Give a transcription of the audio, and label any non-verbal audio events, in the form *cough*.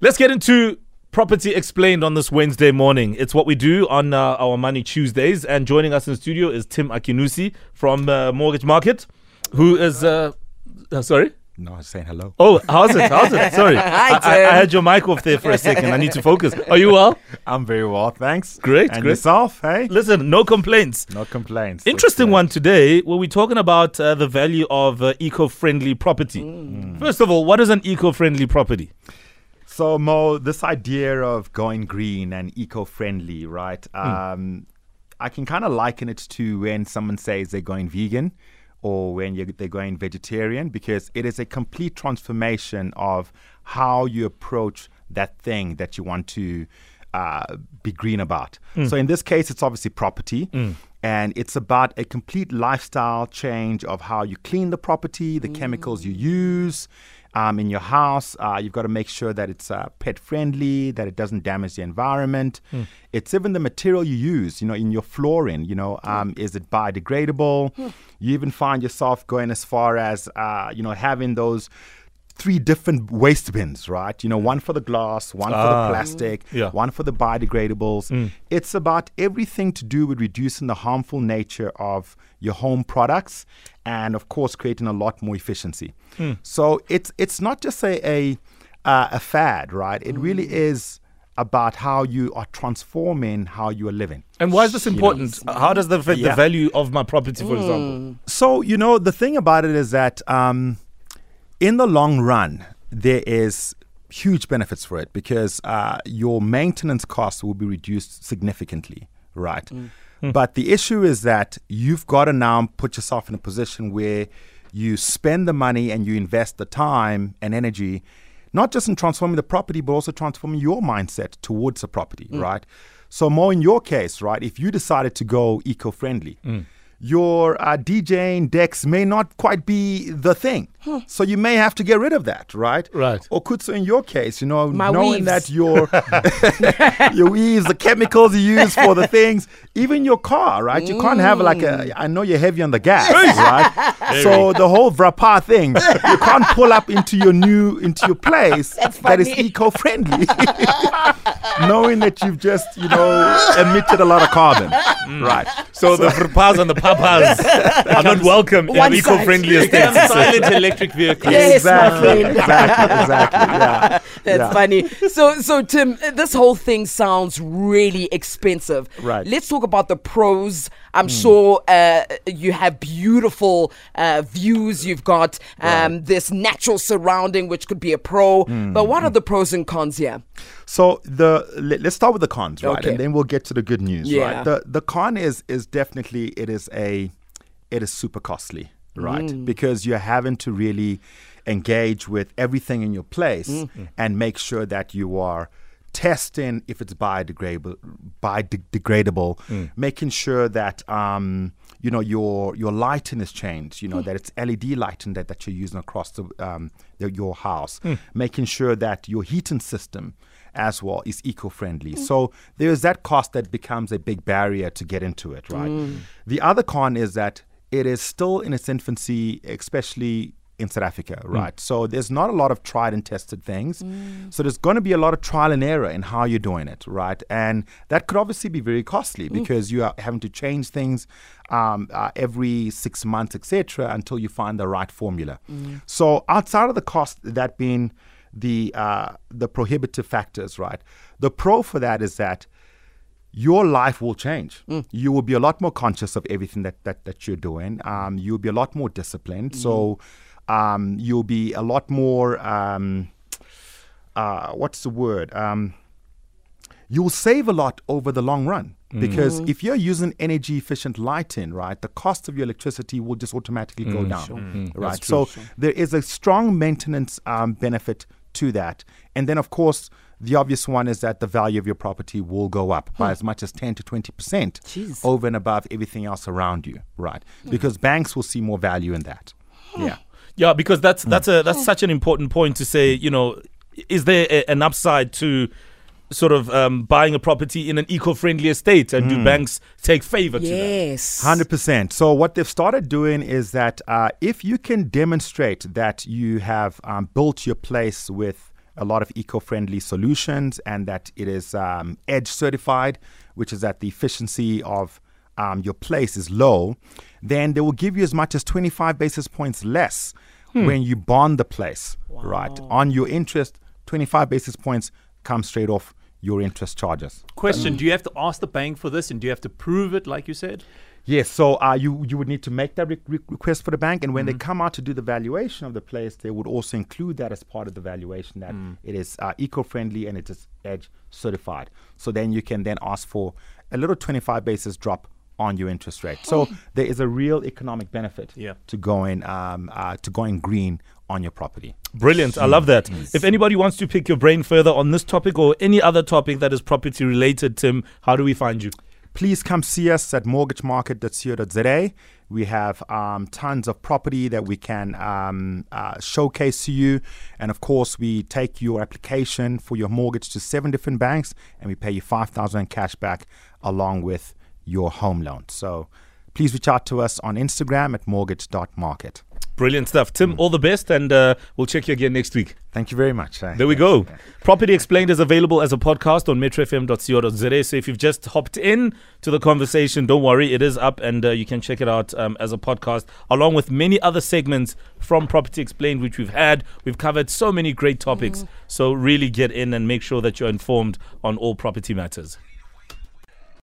Let's get into Property Explained on this Wednesday morning. It's what we do on uh, our Money Tuesdays. And joining us in the studio is Tim Akinnusi from uh, Mortgage Market, who is. Uh, uh, sorry? No, I was saying hello. Oh, how's it? How's it? Sorry. *laughs* Hi, I, I, I had your mic off there for a second. I need to focus. Are you well? I'm very well, thanks. Great, And great. yourself, hey? Listen, no complaints. No complaints. Interesting one today where we're talking about uh, the value of uh, eco friendly property. First of all, what is an eco friendly property? Good. So, Mo, this idea of going green and eco-friendly, right? Um, I can kind of liken it to when someone says they're going vegan or when you they're going vegetarian because it is a complete transformation of how you approach that thing that you want to uh, be green about. So in this case, it's obviously property. And it's about a complete lifestyle change of how you clean the property, the chemicals you use um, in your house. Uh, you've got to make sure that it's uh, pet friendly, that it doesn't damage the environment. It's even the material you use, you know, in your flooring. You know, um, is it biodegradable? You even find yourself going as far as, uh, you know, having those three different waste bins, right? You know, one for the glass, one for Ah. the plastic, Yeah. one for the biodegradables. It's about everything to do with reducing the harmful nature of your home products and of course creating a lot more efficiency. So it's it's not just a a, uh, a fad, right? It really is about how you are transforming how you are living. And why is this important? How does that affect the value of my property, for example? So, you know, the thing about it is that um, in the long run, there is huge benefits for it because uh, your maintenance costs will be reduced significantly, right? Mm. Hmm. But the issue is that you've got to now put yourself in a position where you spend the money and you invest the time and energy, not just in transforming the property, but also transforming your mindset towards the property, mm. right? So, more in your case, right, if you decided to go eco friendly, mm. Your uh, DJing decks may not quite be the thing. So you may have to get rid of that, right? Right. Or could so in your case, you know, My knowing weaves. that your *laughs* *laughs* your weaves, the chemicals you use for the things, even your car, right? You can't have like Mm. a. I know you're heavy on the gas, right? so the whole Vrapa thing, you can't pull up into your new into your place *laughs* that is eco-friendly, knowing that you've just you know emitted a lot of carbon, Mm. right? So, the Vrpas and the Papas *laughs* are not welcome in an eco friendly *laughs* estate. silent electric vehicles. Yes, my exactly, friend. exactly, exactly. Yeah, That's yeah. funny. So, so Tim, this whole thing sounds really expensive. Right. Let's talk about the pros. I'm sure uh, you have beautiful uh, views. You've got um, this natural surrounding, which could be a pro. Hmm. But what are the pros and cons here? So the let, us start with the cons, right, Okay. and then we'll get to the good news, Yeah. right? The the con is is definitely it is a it is super costly, right? Mm. Because you're having to really engage with everything in your place Mm-hmm. and make sure that you are testing if it's biodegradable, biodegradable, Mm. making sure that um, you know your your lighting is changed. Mm. You know that it's LED lighting that, that you're using across the, um, the your house, Mm. making sure that your heating system as well is eco-friendly. Mm. So there's that cost that becomes a big barrier to get into it, right? Mm. The other con is that it is still in its infancy, especially in South Africa, right? So there's not a lot of tried and tested things. So there's going to be a lot of trial and error in how you're doing it, right? And that could obviously be very costly because you are having to change things um, uh, every six months, etc., until you find the right formula. So outside of the cost, that being the uh, the prohibitive factors, right? The pro for that is that your life will change. You will be a lot more conscious of everything that that, that you're doing. Um, you'll be a lot more disciplined. So um, you'll be a lot more. Um, uh, what's the word? Um, you'll save a lot over the long run because if you're using energy efficient lighting, right, the cost of your electricity will just automatically go down, right? So there is a strong maintenance um, benefit to that, and then of course the obvious one is that the value of your property will go up by as much as 10 to 20 percent Jeez. over and above everything else around you, right? Because banks will see more value in that. Yeah. Yeah, because that's that's a that's such an important point to say. You know, is there a, an upside to sort of um, buying a property in an eco-friendly estate, and do banks take favor to that? Yes. Hundred percent. So what they've started doing is that uh, if you can demonstrate that you have um, built your place with a lot of eco-friendly solutions and that it is um, edge certified which is that the efficiency of um, your place is low then they will give you as much as 25 basis points less when you bond the place right? On your interest 25 basis points come straight off your interest charges. Question: Do you have to ask the bank for this, and do you have to prove it, like you said? Yes, so uh, you you would need to make that re- re- request for the bank, and when they come out to do the valuation of the place, they would also include that as part of the valuation that it is uh, eco-friendly and it is edge certified. So then you can then ask for a little 25 basis drop on your interest rate. So *gasps* there is a real economic benefit Yeah. to going um, uh, to going green on your property. Brilliant. I love that. If anybody wants to pick your brain further on this topic or any other topic that is property related, Tim, how do we find you? Please come see us at mortgagemarket.co.za. We have um, tons of property that we can um, uh, showcase to you. And of course, we take your application for your mortgage to seven different banks and we pay you 5000 cash back along with your home loan. So please reach out to us on Instagram at mortgage.market. Brilliant stuff. Tim, all the best, and uh, we'll check you again next week. Thank you very much. There we go. Property Explained is available as a podcast on metrofm.co.za. So if you've just hopped in to the conversation, don't worry, it is up and uh, you can check it out um, as a podcast, along with many other segments from Property Explained, which we've had. We've covered so many great topics. So really get in and make sure that you're informed on all property matters.